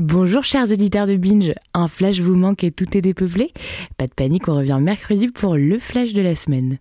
Bonjour chers auditeurs de Binge, un flash vous manque et tout est dépeuplé? Pas de panique, on revient mercredi pour le flash de la semaine.